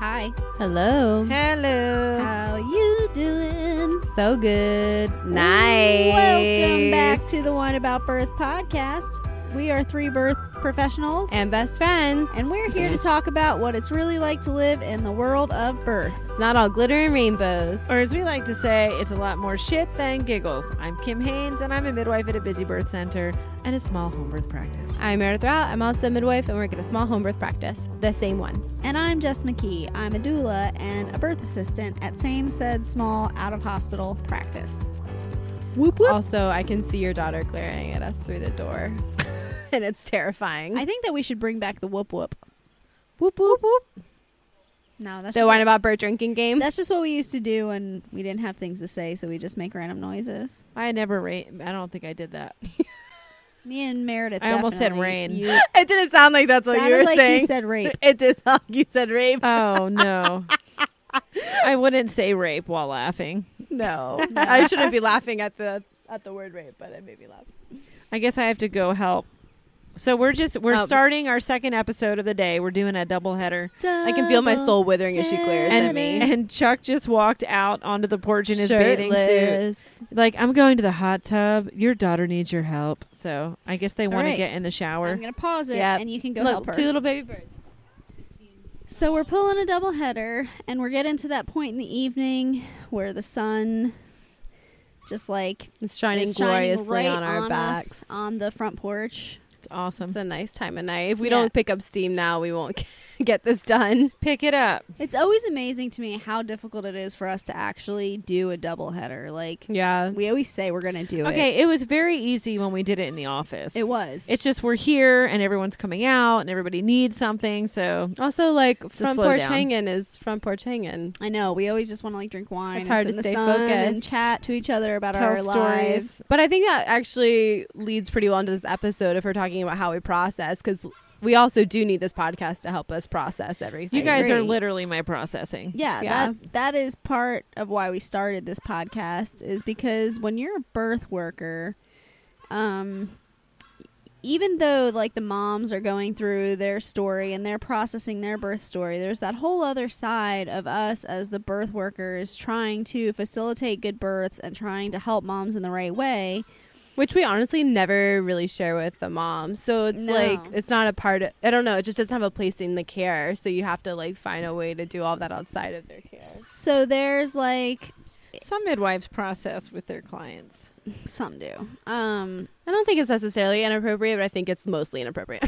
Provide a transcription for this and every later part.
Hi. Hello. Hello. How you doing? So good. Nice. Welcome back to the One About Birth podcast. We are three birth professionals, And best friends. and we're here to talk about what it's really like to live in the world of birth. it's not all glitter and rainbows. Or as we like to say, it's a lot more shit than giggles. I'm Kim Haynes, and I'm a midwife at a busy birth center and a small home birth practice. I'm Meredith Rao. I'm also a midwife and work at a small home birth practice. The same one. And I'm Jess McKee. I'm a doula and a birth assistant at same said small out of hospital practice. Whoop whoop. Also, I can see your daughter glaring at us through the door. and it's terrifying. I think that we should bring back the whoop whoop. whoop whoop whoop. No, that's The just one about bird drinking game. That's just what we used to do when we didn't have things to say, so we just make random noises. I never ra- I don't think I did that. Me and Meredith. I almost said definitely- rain. You it didn't sound like that's what you were like saying. you said rape. it did sound like you said rape. Oh no. I wouldn't say rape while laughing. no. I shouldn't be laughing at the at the word rape, but it made me laugh. I guess I have to go help. So we're just we're Um, starting our second episode of the day. We're doing a double header. I can feel my soul withering as she glares And, at me. and Chuck just walked out onto the porch in his bathing suit. Like, I'm going to the hot tub. Your daughter needs your help. So I guess they want right. to get in the shower. I'm gonna pause it, Yep. and you can go Look, help her. two little baby birds. so we're pulling a double header, and we're getting to that point in the evening where the sun, just like It's shining is shining gloriously right on our us backs. on the front porch. It's awesome. It's a nice time of night. If we Yeah. don't pick up steam now, we won't get this done. Pick it up. It's always amazing to me how difficult it is for us to actually do a double header. Like Yeah. we always say we're gonna do it. Okay, it was very easy when we did it in the office. it was. It's just we're here and everyone's coming out and everybody needs something. So Also, like front slow porch down. hanging is front porch hanging. I know. We always just want to like drink wine. It's hard to in the stay sun and chat to each other about tell our stories. lives. But I think that actually leads pretty well into this episode if we're talking about how we process, because we also do need this podcast to help us process everything. you guys are literally my processing. Yeah, Yeah. that that is part of why we started this podcast is because when you're a birth worker, um even though like the moms are going through their story and they're processing their birth story, there's that whole other side of us as the birth workers trying to facilitate good births and trying to help moms in the right way. Which we honestly never really share with the mom. So it's No. like it's not a part of. I don't know. It just doesn't have a place in the care. So you have to like find a way to do all that outside of their care. So there's like Some midwives process with their clients. some do. Um I don't think it's necessarily inappropriate, but I think it's mostly inappropriate.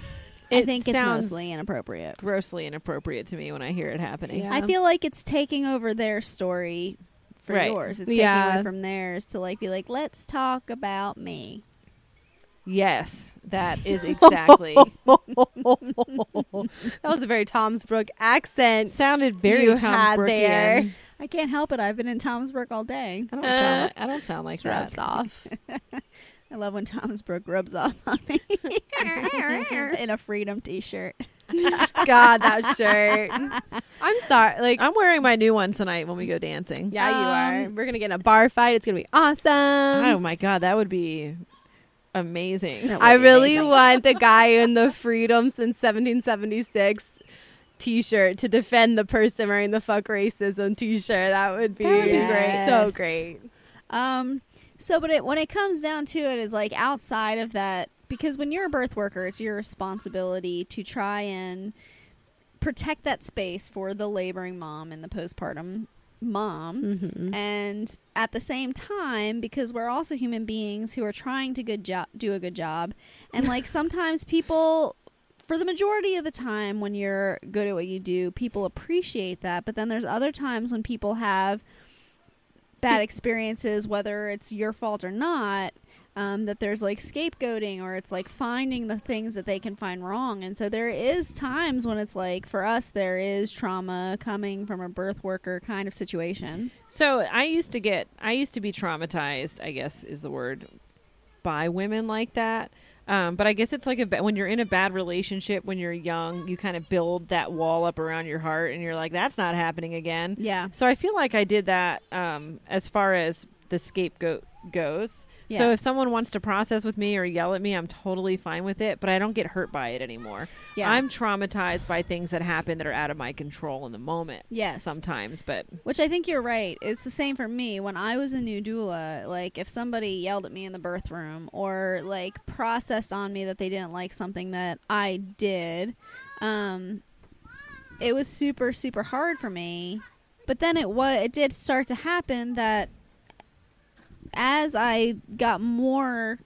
I think it's mostly inappropriate. grossly inappropriate to me when I hear it happening. Yeah. I feel like it's taking over their story for Right. yours. It's Yeah. taking away from theirs to like be like, let's talk about me. Yes, that is exactly. that was a very Toms Brook accent. sounded very You Tom's had there. I can't help it. I've been in Toms Brook all day. I don't sound like, I don't sound like Just rubs off. I love when Toms Brook rubs off on me in a freedom T-shirt. God, that shirt. I'm sorry. Like, I'm wearing my new one tonight when we go dancing. yeah, you are. Um, We're gonna get in a bar fight. It's gonna be awesome. Oh my god, that would be amazing. That would I be really amazing. want the guy in the Freedom since 1776 T-shirt to defend the person wearing the "fuck racism" T-shirt. That would be, That would be great. great. So great. Um, so, but it, when it comes down to it, is like outside of that, because when you're a birth worker, it's your responsibility to try and protect that space for the laboring mom and the postpartum mom. Mm-hmm. And at the same time, because we're also human beings who are trying to good job, do a good job, and like sometimes people, for the majority of the time, when you're good at what you do, people appreciate that. But then there's other times when people have bad experiences, whether it's your fault or not. Um, that there's like scapegoating or it's like finding the things that they can find wrong and so there is times when it's like for us there is trauma coming from a birth worker kind of situation So I used to get, I used to be traumatized. I guess is the word by women like that. Um, but I guess it's like a when you're in a bad relationship when you're young, you kind of build that wall up around your heart, and you're like, "That's not happening again." Yeah. So I feel like I did that um, as far as the scapegoat goes. Yeah. So if someone wants to process with me or yell at me, I'm totally fine with it, but I don't get hurt by it anymore. yeah. I'm traumatized by things that happen that are out of my control in the moment yes. sometimes, but Which I think you're right. It's the same for me. When I was a new doula, like if somebody yelled at me in the birth room or like processed on me that they didn't like something that I did, um, it was super super hard for me. But then it was it did start to happen that as I got more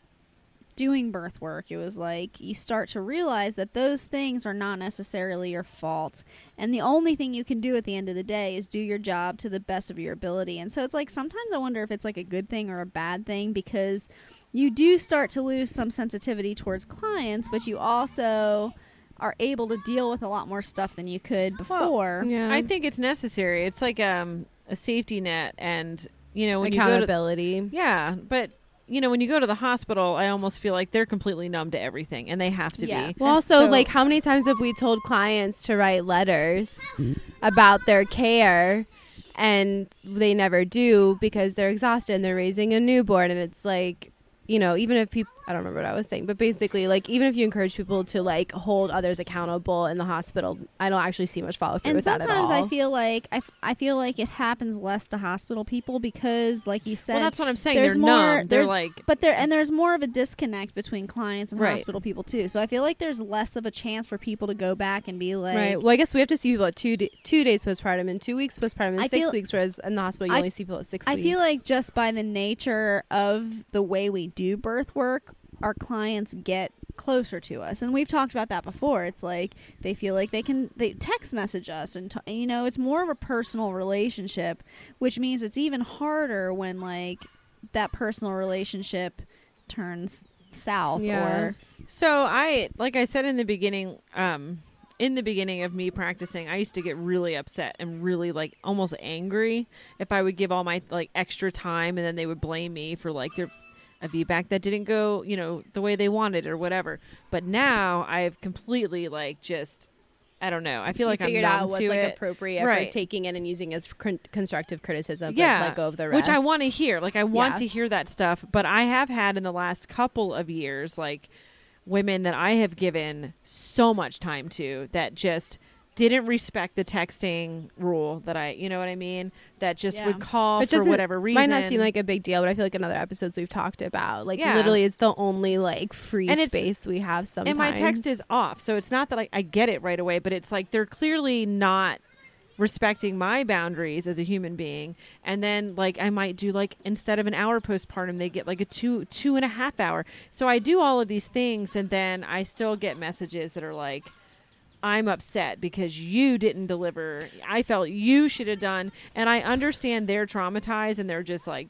doing birth work, it was like you start to realize that those things are not necessarily your fault. And the only thing you can do at the end of the day is do your job to the best of your ability. And so it's like sometimes I wonder if it's like a good thing or a bad thing because you do start to lose some sensitivity towards clients, but you also are able to deal with a lot more stuff than you could before. Yeah. I think it's necessary. It's like um, a safety net and you know when you go to accountability. Yeah, but you know when you go to the hospital, I almost feel like they're completely numb to everything and they have to Yeah. be. Well, also, So- like, how many times have we told clients to write letters about their care and they never do because they're exhausted and they're raising a newborn? And it's like, you know, even if people, I don't remember what I was saying, but basically, like, even if you encourage people to, like, hold others accountable in the hospital, I don't actually see much follow through and with that at sometimes all. I feel like I, f- I feel like it happens less to hospital people because, like you said, Well, that's what I'm saying. there's They're more- numb. They're there's- like But there and there's more of a disconnect between clients and Right. hospital people too. So I feel like there's less of a chance for people to go back and be like, right. Well, I guess we have to see people at two d- two days postpartum and two weeks postpartum and I six feel- weeks, whereas in the hospital you I- only see people at six I weeks. feel like just by the nature of the way we do birth work, our clients get closer to us and we've talked about that before it's like they feel like they can they text message us and t- you know it's more of a personal relationship which means it's even harder when like that personal relationship turns south Yeah. or So I, like I said in the beginning, um, in the beginning of me practicing, I used to get really upset and really like almost angry if I would give all my like extra time and then they would blame me for like their a VBAC that didn't go, you know, the way they wanted or whatever. But now I've completely like just, I don't know. I feel You like I'm figured numb out what's like it. appropriate Right. for taking it and using as con- constructive criticism. Yeah, let go of the rest. which I want to hear. Like I want Yeah. to hear that stuff, but I have had in the last couple of years like women that I have given so much time to that just didn't respect the texting rule that I, you know what I mean? That just Yeah. would call Which for whatever reason. Might not seem like a big deal, but I feel like in other episodes we've talked about, like Yeah. literally, it's the only like free And space we have. Sometimes, and my text is off, so it's not that I, I get it right away, but it's like they're clearly not respecting my boundaries as a human being and then like i might do like instead of an hour postpartum they get like a two two and a half hour so i do all of these things and then i still get messages that are like i'm upset because you didn't deliver i felt you should have done and i understand they're traumatized and they're just like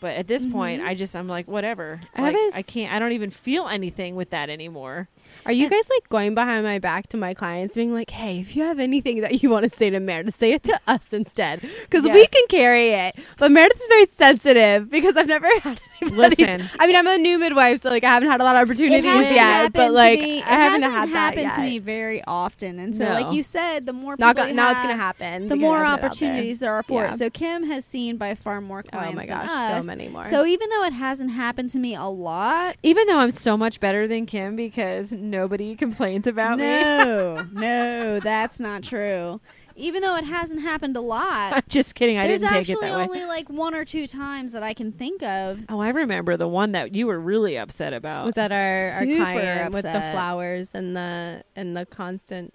but at this point Mhm. i just i'm like whatever I like, have a s- i can't i don't even feel anything with that anymore Are you guys like going behind my back to my clients, being like, "Hey, if you have anything that you want to say to Meredith, say it to us instead, because we can carry it." But Meredith is very sensitive because I've never had. Listen. I mean, I'm a new midwife, so like I haven't had a lot of opportunities yet. But like me- I haven't it hasn't had that happened yet. to me very often, and so No. like you said, the more Now, people go- now it's gonna happen. the more I put it out there. opportunities there are for Yeah. it. So Kim has seen by far more clients Oh my than gosh, us. so many more. So even though it hasn't happened to me a lot, Even though I'm so much better than Kim because nobody complains about me. no, no, that's not true. Even though it hasn't happened a lot, I'm just kidding. I there's didn't take it actually that way. There's actually only like one or two times that I can think of. Oh, I remember the one that you were really upset about. was that our, our Super client with the flowers and the and the constant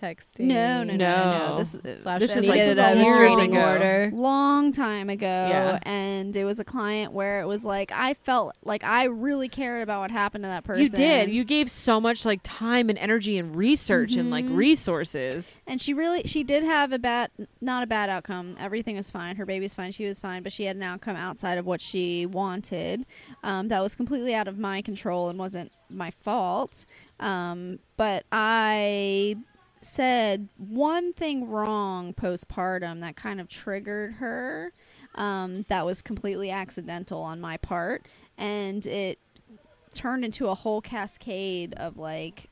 texting? No, no, no, no, no. No. This, Slash This is like needed a a long- restraining ago. order. long time ago Yeah. and it was a client where it was like I felt like I really cared about what happened to that person. you did. You gave so much like time and energy and research and like Mhm. resources. and she really she did have a bad not a bad outcome. Everything was fine. Her baby's fine. She was fine, but she had an outcome outside of what she wanted. Um, that was completely out of my control and wasn't my fault. Um, but I said one thing wrong postpartum that kind of triggered her. Um, that was completely accidental on my part, and it turned into a whole cascade of like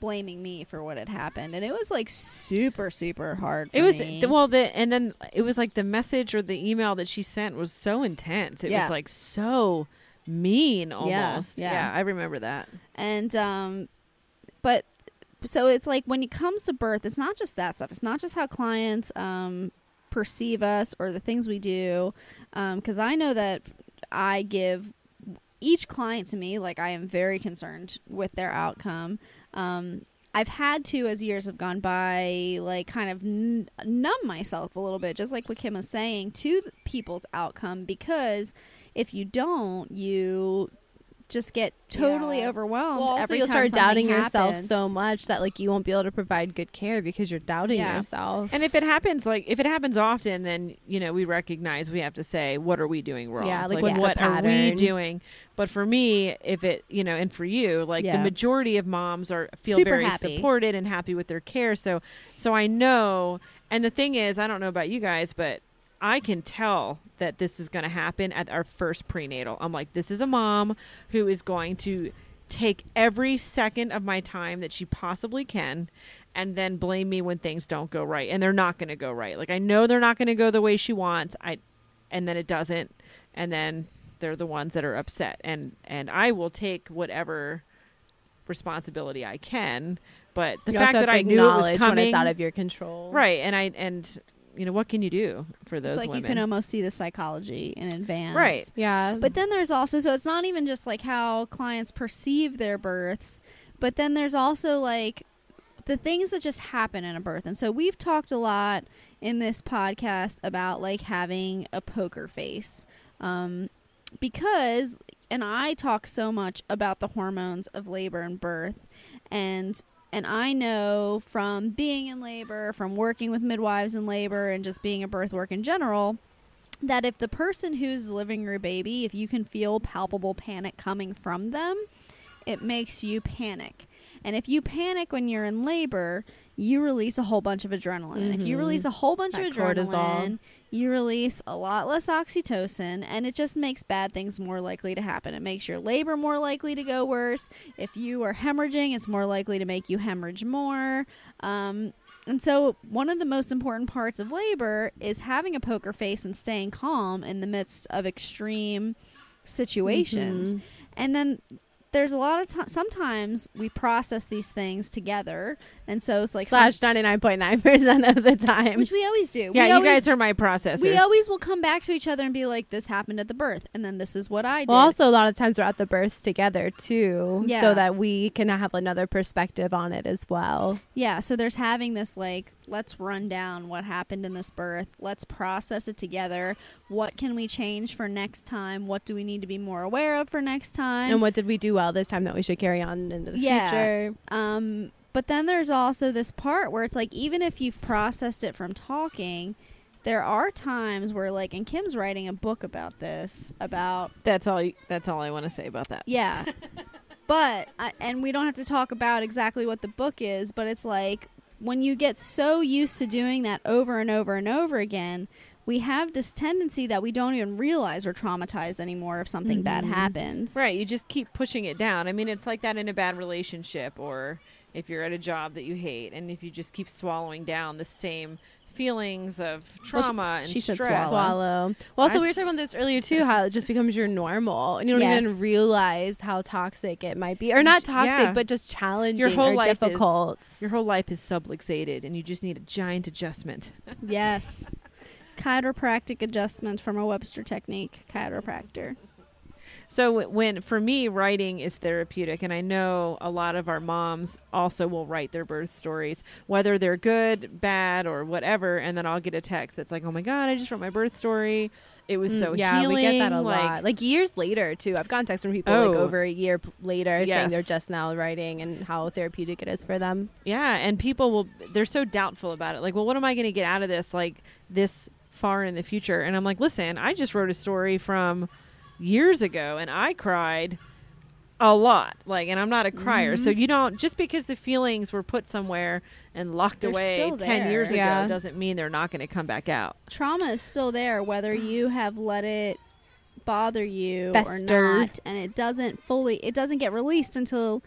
blaming me for what had happened, and it was like super super hard. For It was me. well, the and then it was like the message or the email that she sent was so intense. It Yeah. was like so mean almost. yeah. I remember that. and um but so it's like when it comes to birth it's not just that stuff. It's not just how clients um perceive us or the things we do um because i know that i give each client to me like i am very concerned with their outcome. Um I've had to, as years have gone by, like kind of n- numb myself a little bit, just like what Kim was saying, to people's outcome because if you don't, you just get totally Yeah. overwhelmed Well, also every you'll time start something doubting yourself so much that like you won't be able to provide good care because you're doubting Yeah. yourself. And if it happens, like if it happens often, then you know we recognize we have to say, what are we doing wrong? Yeah, like, what's the what are we doing? But for me, if it, you know, and for you, like Yeah. the majority of moms are feel Super very happy. supported and happy with their care. So, so I know. And the thing is, I don't know about you guys, but I can tell that this is going to happen at our first prenatal. I'm like, this is a mom who is going to take every second of my time that she possibly can and then blame me when things don't go right. And they're not going to go right. Like i know they're not going to go the way she wants. I and then it doesn't. And then they're the ones that are upset. And and i will take whatever responsibility i can. But the you fact that i knew it was coming when it's out of your control. right. And i and you know what can you do for those it's like women you can almost see the psychology in advance. Right. Yeah. But then there's also so it's not even just like how clients perceive their births, but then there's also like the things that just happen in a birth. And so we've talked a lot in this podcast about like having a poker face. Um because and I talk so much about the hormones of labor and birth and and I know from being in labor, from working with midwives in labor and just being a birth work in general, that if the person who's living your baby, if you can feel palpable panic coming from them, it makes you panic. And if you panic when you're in labor, you release a whole bunch of adrenaline. And If you release a whole bunch That of cortisol. adrenaline, you release a lot less oxytocin, and it just makes bad things more likely to happen. It makes your labor more likely to go worse. If you are hemorrhaging, it's more likely to make you hemorrhage more. Um, and so, one of the most important parts of labor is having a poker face and staying calm in the midst of extreme situations. Mhm. And then there's a lot of times, sometimes we process these things together. And so it's like, Slash ninety nine point nine percent of the time. which we always do. yeah we you always, guys are my processors we always will come back to each other and be like, this happened at the birth. And then this is what I did. Well, also a lot of times we're at the births together too, Yeah. so that we can have another perspective on it as well. Yeah, so there's having this like, let's run down what happened in this birth. Let's process it together. What can we change for next time? What do we need to be more aware of for next time? and what did we do well this time that we should carry on into the Yeah. future? um, but then there's also this part where it's like, even if you've processed it from talking, there are times where like, and Kim's writing a book about this about that's all you- that's all i want to say about that Yeah. but I, and we don't have to talk about exactly what the book is, but it's like when you get so used to doing that over and over and over again, we have this tendency that we don't even realize we're traumatized anymore if something bad Mhm. happens. Right, you just keep pushing it down. I mean, it's like that in a bad relationship or if you're at a job that you hate and if you just keep swallowing down the same feelings of trauma and she said stress. swallow. Swallow. Well, also I we were talking about this earlier too. How it just becomes your normal, and you don't Yes. even realize how toxic it might be, or not toxic, Yeah. but just challenging Your whole or life is- difficult. Your whole life is subluxated and you just need a giant adjustment. Yes. Chiropractic adjustment from a Webster technique, chiropractor. So when for me writing is therapeutic and I know a lot of our moms also will write their birth stories whether they're good, bad or whatever and then I'll get a text that's like, "Oh my god, I just wrote my birth story. It was Mm, so yeah, healing." we get that a like, lot. Like years later too. I've gotten texts from people like Oh. over a year later saying they're just now writing and how therapeutic it is for them. Yeah, and people will they're so doubtful about it. Like, well, what am I going to get out of this like this far in the future? And I'm like, listen, I just wrote a story from years ago and I cried a lot. Like, and I'm not a crier. So mm-hmm. you don't just because the feelings were put somewhere and locked They're away 10 there. years ago doesn't mean they're not going to come back out. Trauma is still there whether you have let it bother you or not and it doesn't fully it doesn't get released until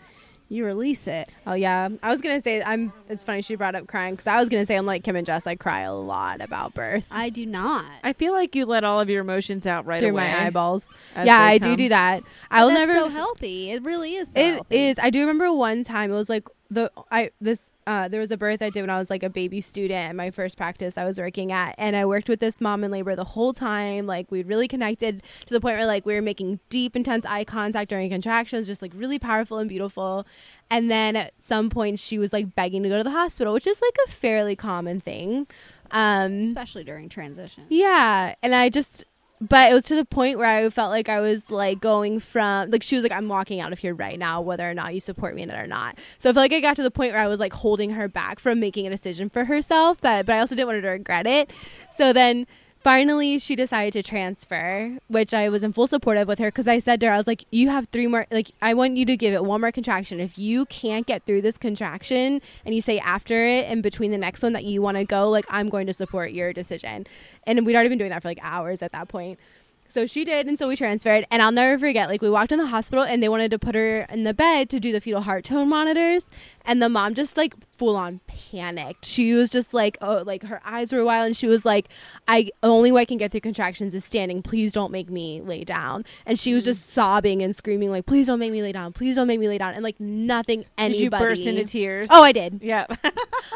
you release it. Oh yeah, I was gonna say I'm. It's funny she brought up crying because I was gonna say I'm like Kim and Jess. I cry a lot about birth I do not. I feel like you let all of your emotions out right through away. my eyeballs. Yeah, I do come. do that. I will never. so healthy. It really is. So It healthy. is. I do remember one time. It was like the I this. Uh, there was a birth I did when I was like a baby student at my first practice I was working at, and I worked with this mom in labor the whole time. Like we really connected to the point where like we were making deep, intense eye contact during contractions, just like really powerful and beautiful. And then at some point, she was like begging to go to the hospital, which is like a fairly common thing. Um, especially during transition. yeah, and I just, but it was to the point where I felt like I was like going from like she was like I'm walking out of here right now, whether or not you support me in it or not. So I felt like I got to the point where I was like holding her back from making a decision for herself. That, but I also didn't want her to regret it. So then. Finally, she decided to transfer, which I was in full support of with her because I said to her, I was like, You have three more, like, I want you to give it one more contraction. If you can't get through this contraction and you say after it and between the next one that you want to go, like, I'm going to support your decision and we'd already been doing that for like hours at that point. So she did, and so we transferred. And I'll never forget, like we walked in the hospital, and they wanted to put her in the bed to do the fetal heart tone monitors, and the mom just like full on panicked. She was just like, oh, like her eyes were wild, and she was like, "I only way I can get through contractions is standing. Please don't make me lay down." And she was mm. just sobbing and screaming like, "Please don't make me lay down. Please don't make me lay down." And like nothing anybody. Did you burst into tears? Oh, I did. yeah.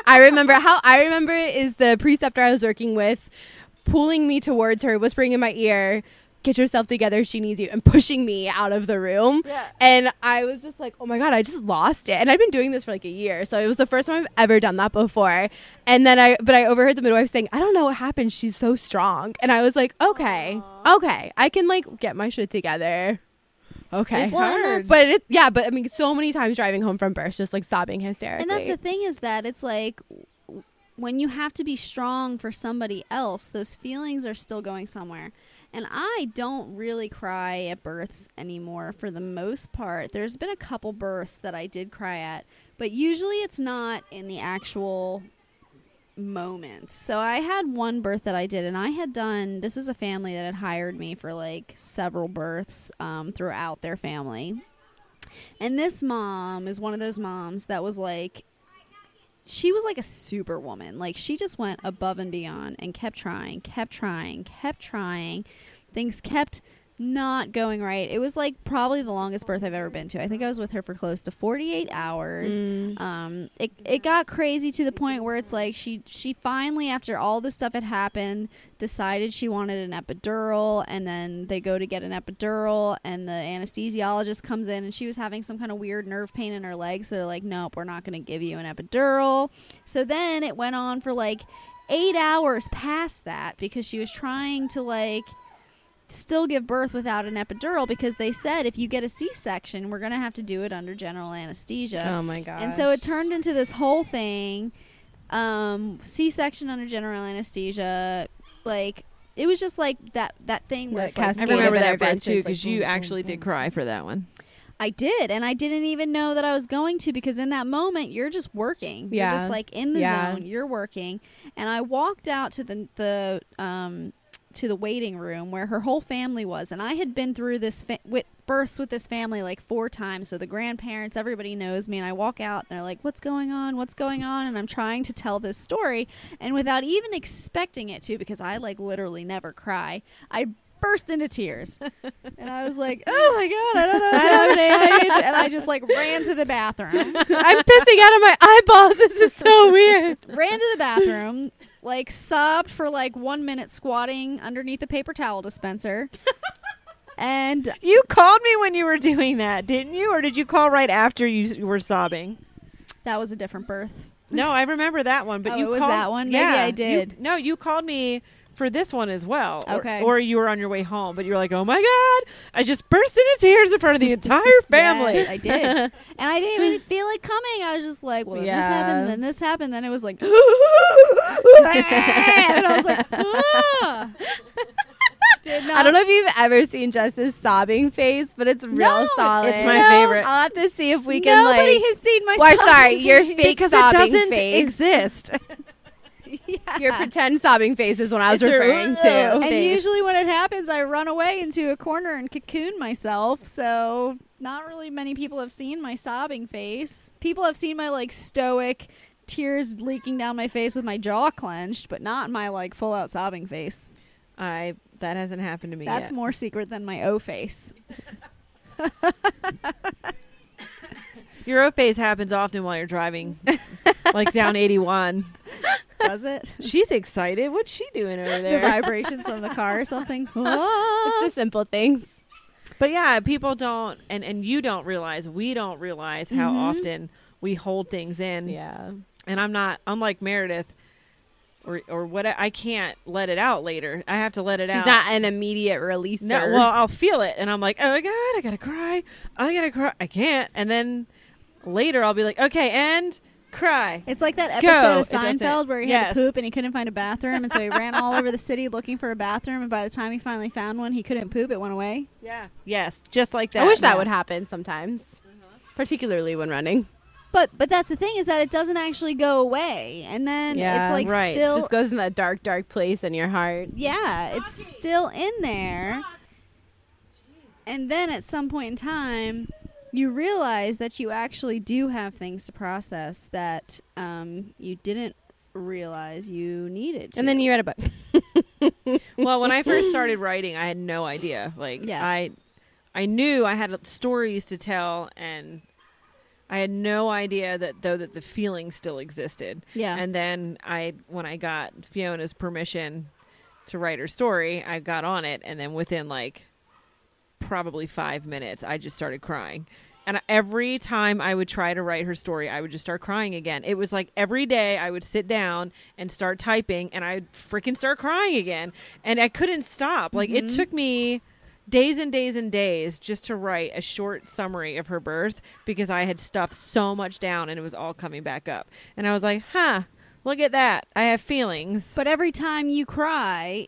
I remember how I remember it is the preceptor I was working with pulling me towards her, whispering in my ear, "Get yourself together, she needs you," and pushing me out of the room. Yeah. And I was just like, "Oh my god, I just lost it." And I've been doing this for like a year, so it was the first time I've ever done that before. And then I, but I overheard the midwife saying, "I don't know what happened. She's so strong." And I was like, "Okay, okay, I can like get my shit together." Okay. It's Well, hard. But it, yeah, but I mean, so many times driving home from birth, just like sobbing hysterically. And that's the thing is that it's like when you have to be strong for somebody else, those feelings are still going somewhere. And I don't really cry at births anymore for the most part. There's been a couple births that I did cry at, but usually it's not in the actual moment. So I had one birth that I did, and I had done this is a family that had hired me for like several births um, throughout their family. And this mom is one of those moms that was like, she was like a superwoman. Like she just went above and beyond and kept trying, kept trying, kept trying. Things kept not going right. It was like probably the longest birth I've ever been to. I think I was with her for close to 48 hours. Mm. Um, it it got crazy to the point where it's like she she finally after all this stuff had happened decided she wanted an epidural and then they go to get an epidural and the anesthesiologist comes in and she was having some kind of weird nerve pain in her leg so they're like nope we're not going to give you an epidural so then it went on for like eight hours past that because she was trying to like still give birth without an epidural because they said if you get a c-section we're going to have to do it under general anesthesia Oh my god. and so it turned into this whole thing um c-section under general anesthesia like it was just like that that thing where That it's like, I cascade remember that birth interventions, too like, because you boom, boom, actually did cry for that one. I did, and I didn't even know that I was going to because in that moment you're just working. You're Yeah. just like in the Yeah. zone. You're working, and I walked out to the the um to the waiting room where her whole family was, and I had been through this fa- with births with this family like four times. So the grandparents, everybody knows me, and I walk out, and they're like, "What's going on? What's going on?" And I'm trying to tell this story, and without even expecting it to, because I like literally never cry, I burst into tears. And I was like, "Oh my god, I don't know what's happening!" And I just like ran to the bathroom, I'm pissing out of my eyeballs. This is so weird. ran to the bathroom, like sobbed for like one minute squatting underneath a paper towel dispenser, and You called me when you were doing that, didn't you? Or did you call right after you s- were sobbing? that was a different birth. No, I remember that one. But Oh, you it was called- that one? Maybe Yeah, I you- did. no, you called me for this one as well. Okay. Or, you were on your way home, but you were like, "Oh my god!" I just burst into tears in front of the entire family. Yes, I did, and I didn't even feel it coming. I was just like, "Well, then this Yeah. happened, then this happened." Then it was like, and I was like. I don't know if you've ever seen Jess's sobbing face, but it's real No, solid. it's my No. favorite. I'll have to see if we can Nobody like. has seen my. Well, sobbing sorry, your face. fake because it sobbing doesn't face. exist. Yeah, Your pretend sobbing face is what I was It's referring to. and face. usually when it happens, I run away into a corner and cocoon myself. So not really many people have seen my sobbing face. People have seen my like stoic tears leaking down my face with my jaw clenched, but not my like full out sobbing face. I that hasn't happened to me That's yet. more secret than my O face. Your O face happens often while you're driving, like down 81. Does it? She's excited. What's she doing over there? the vibrations from the car or something. it's the simple things. But yeah, people don't, and and you don't realize, we don't realize how Mhm. often we hold things in. Yeah. And I'm not, unlike Meredith, or or what. I can't let it out later. I have to let it She's out. She's not an immediate release. No, well, I'll feel it, and I'm like, oh my god, I gotta cry. I gotta cry. I can't. And then later, I'll be like, okay, and cry. It's like that episode It of Seinfeld where he had to poop and he couldn't find a bathroom, and so he ran all over the city looking for a bathroom. And by the time he finally found one, he couldn't poop; it went away. Yeah. Yes, just like that. I wish that would happen sometimes, mm-hmm. particularly when running. But but that's the thing is that it doesn't actually go away, and then Yeah, it's like right. It still just goes in that dark, dark place in your heart. yeah, it's still in there. And then at some point in time, you realize that you actually do have things to process that um, you didn't realize you needed. To. And then you read a book. well, when I first started writing, I had no idea. Like Yeah. I I knew I had stories to tell and I had no idea that though that the feeling still existed. yeah, And then I when I got Fiona's permission to write her story, I got on it and then within like probably 5 minutes I just started crying. And every time I would try to write her story, I would just start crying again. It was like every day I would sit down and start typing and I'd freaking start crying again. And I couldn't stop. Like it Mhm. took me days and days and days just to write a short summary of her birth because I had stuffed so much down and it was all coming back up. And I was like, huh, look at that. I have feelings. But every time you cry,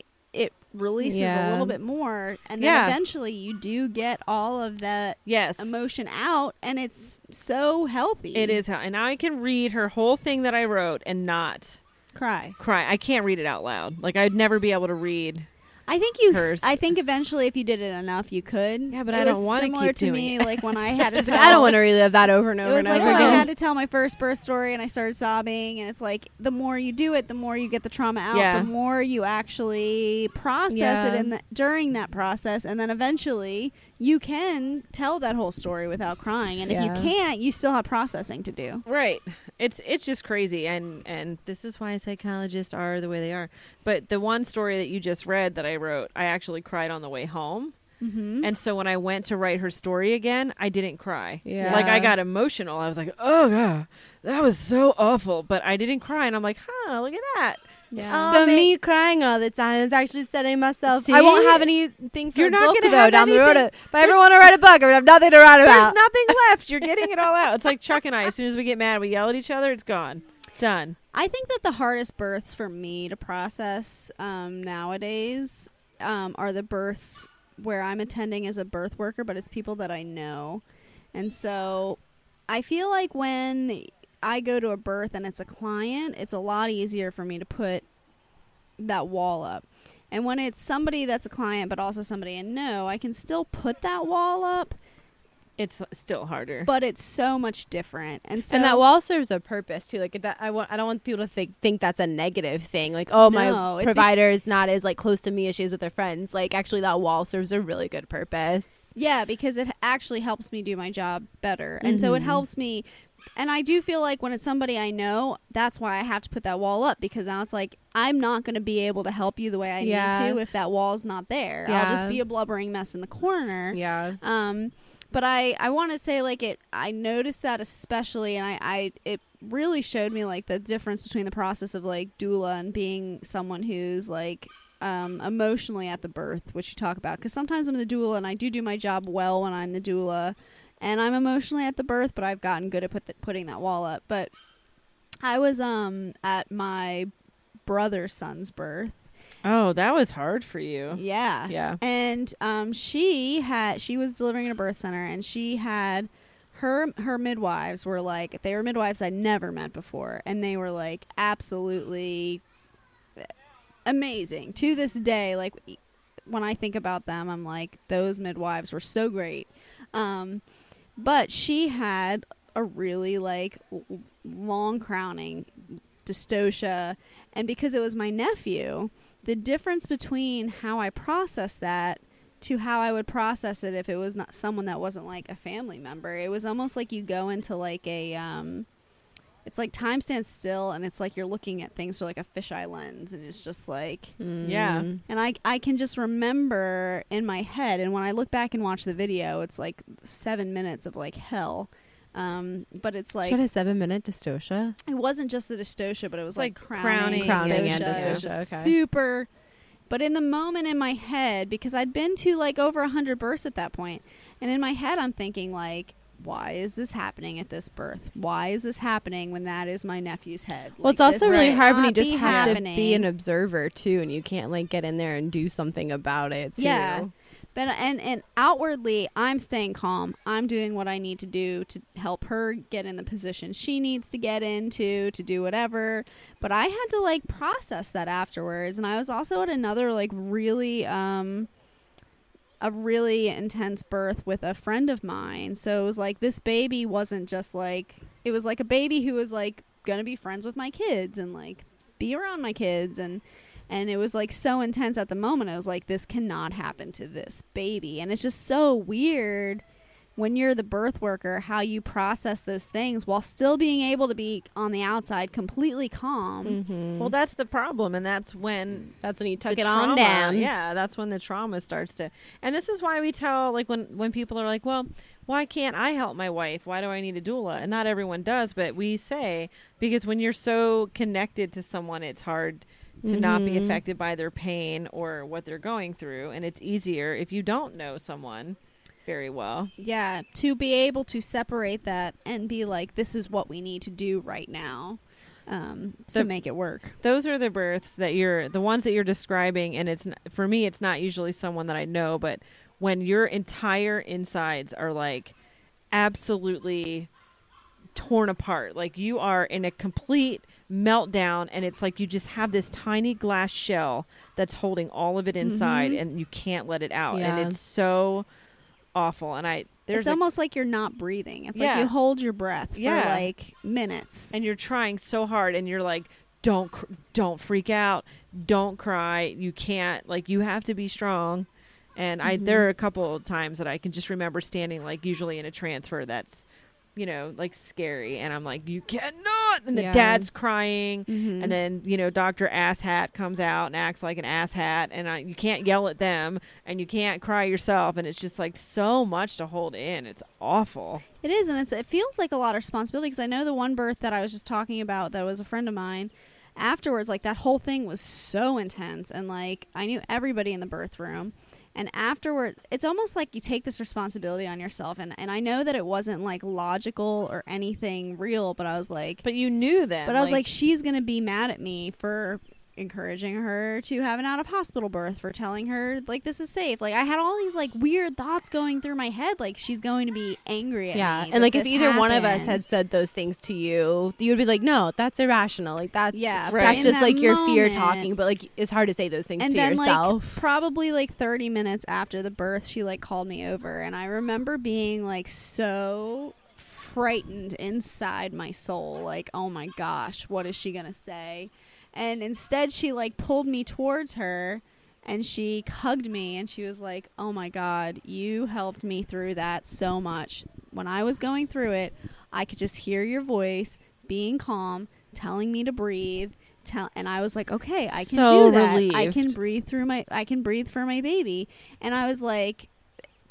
releases a little bit more, and then Yeah. eventually you do get all of that yes. emotion out, and it's so healthy. It is and now I can read her whole thing that I wrote and not cry. cry. I can't read it out loud. Like I'd never be able to read. I think you. Hers. I think eventually, if you did it enough, you could. Yeah, but It I don't wanna Similar keep to me, it. like when I had to. Tell- I don't want to relive that over and It over was and like over when I had to tell my first birth story and I started sobbing, and it's like the more you do it, the more you get the trauma out, Yeah. the more you actually process Yeah. it in the, during that process, and then eventually you can tell that whole story without crying. And if you can't, you still have processing to do. Right. It's it's just crazy and and this is why psychologists are the way they are. But the one story that you just read that I wrote, I actually cried on the way home. Mm-hmm. And so when I went to write her story again, I didn't cry. Yeah. Like I got emotional. I was like, "Oh god, that was so awful." But I didn't cry and I'm like, "Huh, look at that." Yeah. So Um, me crying all the time is actually setting myself. See? I won't have anything for You're a not book gonna though have down the road. anything. If I ever want to write a book, I would have nothing to write about. There's nothing left. You're getting it all out. It's like Chuck and I. As soon as we get mad, we yell at each other. It's gone. Done. I think that the hardest births for me to process um, nowadays um, are the births where I'm attending as a birth worker, but it's people that I know. And so I feel like when I go to a birth and it's a client, it's a lot easier for me to put that wall up. And when it's somebody that's a client, but also somebody I know, I can still put that wall up, It's still harder. but it's so much different. And so and that wall serves a purpose too. Like that, I want. I don't want people to think think that's a negative thing. Like, oh, No, my it's be- provider is not as like close to me as she is with her friends. Like, actually, that wall serves a really good purpose. Yeah, because it actually helps me do my job better. And so it Mhm. helps me. And I do feel like when it's somebody I know, that's why I have to put that wall up because now it's like I'm not going to be able to help you the way I Yeah. need to if that wall's not there. I'll just be a blubbering mess in the corner. Yeah. Um, but I I want to say like it. I noticed that especially, and I I it really showed me like the difference between the process of like doula and being someone who's like um, emotionally at the birth, which you talk about. Because sometimes I'm the doula, and I do do my job well when I'm the doula, and I'm emotionally at the birth, but I've gotten good at put the, putting that wall up. But I was um at my brother's son's birth. oh, that was hard for you. Yeah. Yeah. And um, she had she was delivering in a birth center, and she had her her midwives were like they were midwives I'd never met before, and they were like absolutely amazing to this day. Like when I think about them, I'm like, those midwives were so great. Um, but she had a really like long crowning dystocia, and because it was my nephew, the difference between how I process that to how I would process it if it was not someone that wasn't like a family member. It was almost like you go into like a um it's like time stands still and it's like you're looking at things through like a fisheye lens and it's just like Yeah. Mm. and I I can just remember in my head and when I look back and watch the video it's like 7 minutes of like hell. Um but it's like Should a seven minute dystocia? it wasn't just the dystocia, but it was like, like crowning, crowning, Crowning dystocia. and It was just okay. super. But in the moment in my head, because I'd been to like over a hundred births at that point, and in my head I'm thinking like, why is this happening at this birth? Why is this happening when that is my nephew's head? Well, it's also really hard when you just have to be an observer too, and you can't like get in there and do something about it. Too. Yeah. But and and outwardly, I'm staying calm. I'm doing what I need to do to help her get in the position she needs to get into to do whatever. But I had to like process that afterwards, and I was also at another like really um a really intense birth with a friend of mine. So it was like this baby wasn't just like it was like a baby who was like gonna be friends with my kids and like be around my kids and and it was like so intense at the moment. I was like, this cannot happen to this baby. And it's just so weird when you're the birth worker how you process those things while still being able to be on the outside completely calm. Mm-hmm. Well, that's the problem, and that's when that's when you tuck the it on down. Yeah, that's when the trauma starts to. And this is why we tell, like, when when people are like, "Well, why can't I help my wife? Why do I need a doula?" And not everyone does, but we say because when you're so connected to someone, it's hard to not be Mhm. affected by their pain or what they're going through, and it's easier if you don't know someone very well. Yeah, to be able to separate that and be like, this is what we need to do right now um, to The- make it work. those are the births that you're the ones that you're describing and it's for me it's not usually someone that i know but when your entire insides are like absolutely torn apart like you are in a complete meltdown and it's like you just have this tiny glass shell that's holding all of it inside Mhm. and you can't let it out Yeah. and it's so awful and i there's it's a- almost like you're not breathing. It's like you hold your breath for Yeah. like minutes. and you're trying so hard and you're like don't cr- don't freak out don't cry you can't like you have to be strong and i Mhm. there are a couple of times that i can just remember standing like usually in a transfer that's you know like scary and i'm like you cannot and the Yeah. dad's crying Mhm. and then you know dr asshat comes out and acts like an asshat and I, you can't yell at them and you can't cry yourself and it's just like so much to hold in it's awful It is, and it's it feels like a lot of responsibility because I know the one birth that I was just talking about that was a friend of mine. Afterwards, like that whole thing was so intense, and like I knew everybody in the birth room. And afterward, it's almost like you take this responsibility on yourself. And and I know that it wasn't like logical or anything real, but I was like, but you knew that but I was like, she's gonna be mad at me for encouraging her to have an out of hospital birth for telling her like this is safe like i had all these like weird thoughts going through my head like she's going to be angry at Yeah, and like if either one of us happened. had said those things to you, you would be like, "No, that's irrational. Like that's yeah Right. that's just that like your fear talking." But like, it's hard to say those things and to then yourself. like probably like 30 minutes after the birth she like called me over and i remember being like so frightened inside my soul like oh my gosh what is she gonna say and instead she like pulled me towards her and she hugged me and she was like oh my god you helped me through that so much. When i was going through it i could just hear your voice being calm telling me to breathe tell and i was like okay i can So do that. I can breathe through my i can breathe for my baby. And i was like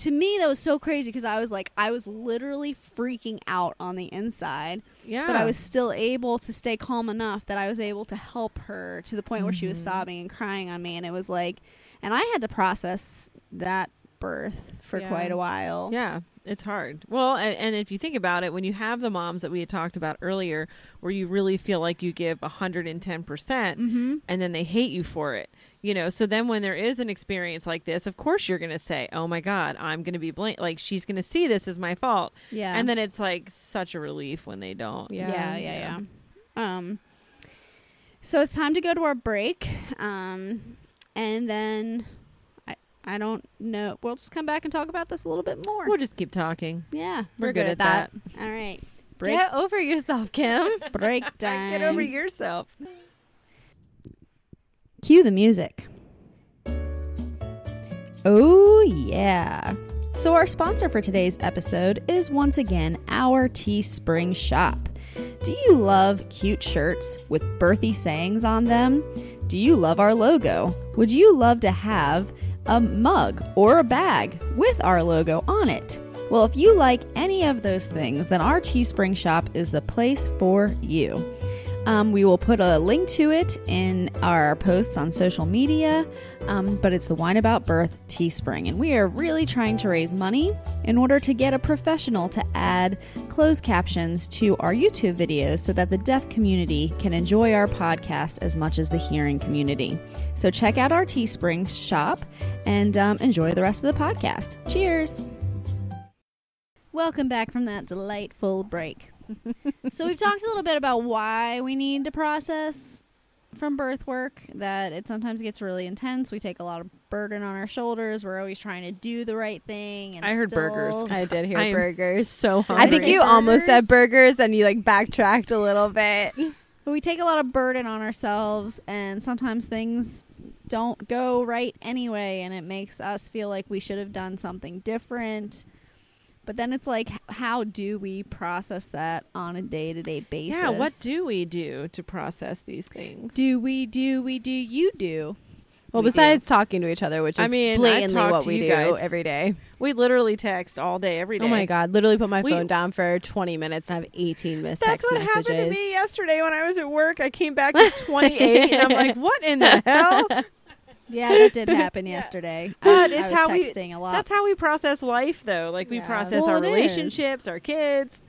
to me that was so crazy because i was like i was literally freaking out on the inside yeah but I was still able to stay calm enough that I was able to help her to the point where she was Mhm. sobbing and crying on me. And it was like, and I had to process that birth for Yeah. quite a while. Yeah, it's hard. Well, and, and if you think about it, when you have the moms that we had talked about earlier, where you really feel like you give 110%, percent Mm-hmm. and then they hate you for it, you know, so then when there is an experience like this, of course you're going to say, oh my God, I'm going to be blamed. Like, she's going to see this as my fault. Yeah. And then it's like such a relief when they don't. Yeah. yeah, yeah, yeah. Um, So it's time to go to our break. Um, and then I I don't know. We'll just come back and talk about this a little bit more. We'll just keep talking. yeah. We're, We're good, good at at that. All right. Break Get over yourself, Kim. break time. Get over yourself. Cue the music. Oh, yeah. So, our sponsor for today's episode is once again our Teespring shop. Do you love cute shirts with birthy sayings on them? Do you love our logo? Would you love to have a mug or a bag with our logo on it? Well, if you like any of those things, then our Teespring shop is the place for you. Um, we will put a link to it in our posts on social media, um, but it's the Wine About Birth Teespring, and we are really trying to raise money in order to get a professional to add closed captions to our YouTube videos so that the deaf community can enjoy our podcast as much as the hearing community. So check out our Teespring shop and um, enjoy the rest of the podcast. Cheers! Welcome back from that delightful break. So we've talked a little bit about why we need to process from birth work that it sometimes gets really intense we take a lot of burden on our shoulders we're always trying to do the right thing and I heard burgers. I did hear I am burgers. So hungry. I think Say you almost said burgers? burgers and you like backtracked a little bit. but we take a lot of burden on ourselves and sometimes things don't go right anyway and it makes us feel like we should have done something different but then it's like how do we process that on a day-to-day basis Yeah, what do we do to process these things? do we do we do you do Well, We do. besides talking to each other, which is I mean, blatantly talk what we do guys. every day. We literally text all day, every day. Oh my god! Literally put my We- phone down for 20 minutes and I have 18 missed That's text what messages. happened to me yesterday when I was at work. I came back at 28 and I'm like, what in the hell? Yeah, that did happen Yeah. yesterday. But I, it's I was how we, a lot. That's how we process life, though. Like, we Yeah. process Well, our it is. relationships, our kids.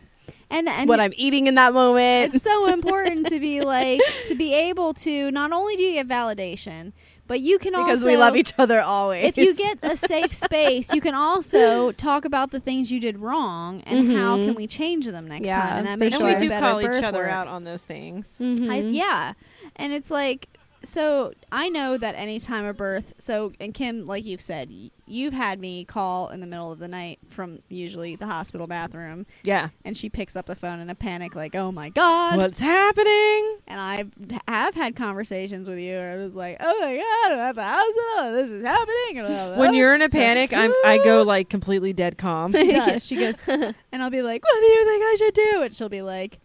and and what I'm eating in that moment. it's so important to be like to be able to not only do you get validation, but you can because also because we love each other always. if you get a safe space, you can also talk about the things you did wrong and how Mhm. can we change them next Yeah, time, and that makes And sure. we for do call each other work. out on those things. Mhm. I, yeah, and it's like so I know that any time of birth. So and Kim, like you've said, y- you've had me call in the middle of the night from usually the hospital bathroom, Yeah. and she picks up the phone in a panic, like, "Oh my god!" What's happening? And I have had conversations with you, where I was like, "Oh my god, I'm at the hospital. This is happening." And blah, blah, When you're in a panic, I'm, I go like completely dead calm. She does. She goes, and I'll be like, "What do you think I should do?" And she'll be like,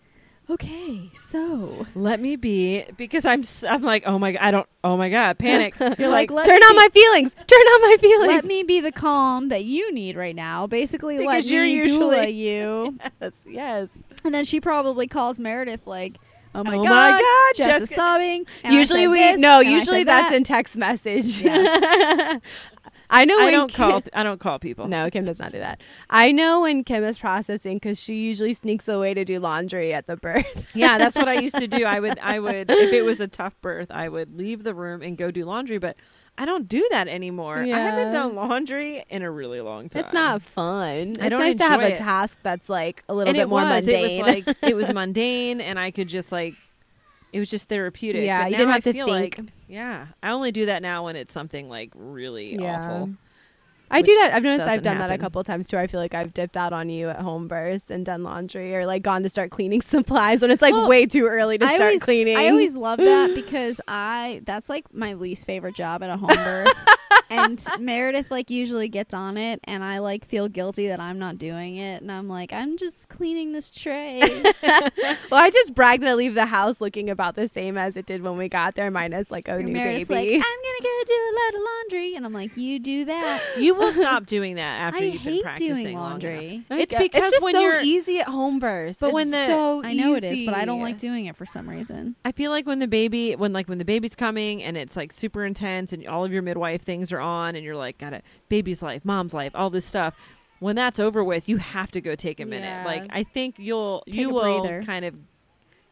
"Okay, so Let me be because I'm s- I'm like oh my god I don't oh my god panic. you're like, let Turn me on be- my feelings. Turn on my feelings. let me be the calm that you need right now. Basically, let Because you're me usually- doula you." yes, yes. And then she probably calls Meredith like, "Oh my Oh god, my God, Jess is Jessica." sobbing." and I usually said we this, no. and I Usually said that's that. in text message. Yeah. I know. I when don't Kim- call I don't call people. No, Kim does not do that. I know when Kim is processing because she usually sneaks away to do laundry at the birth. yeah, that's what I used to do. I would I would if it was a tough birth, I would leave the room and go do laundry, but I don't do that anymore. I haven't done laundry in a really long time. It's not fun. I it's nice to have enjoy a it. task that's like a little and bit it more was. mundane. It was like it was mundane and I could just like it was just therapeutic. Yeah, But you didn't have I to feel think. Like, yeah, I only do that now when it's something like really awful. I do that. I've noticed I've doesn't done that a happen. couple times too. I feel like I've dipped out on you at home births and done laundry or like gone to start cleaning supplies when it's like Well, way too early to I start always, cleaning. I always love that because I that's like my least favorite job at a home birth. and Meredith like usually gets on it and I like feel guilty that I'm not doing it and I'm like I'm just cleaning this tray. well, I just brag that I leave the house looking about the same as it did when we got there, minus like a And new Meredith's baby. like I'm gonna go do a load of laundry and I'm like you do that. You will stop doing that after I you've been hate practicing doing long laundry. It's because it's just when so you're- easy at home births. But when It's the- so I know it is, but I don't like doing it for some reason. I feel like when the baby, when like when the baby's coming and it's like super intense and all of your midwife things are on and you're like, got a baby's life, mom's life, all this stuff. When that's over with, you have to go take a minute. Yeah. Like I think you'll Take you will breather. kind of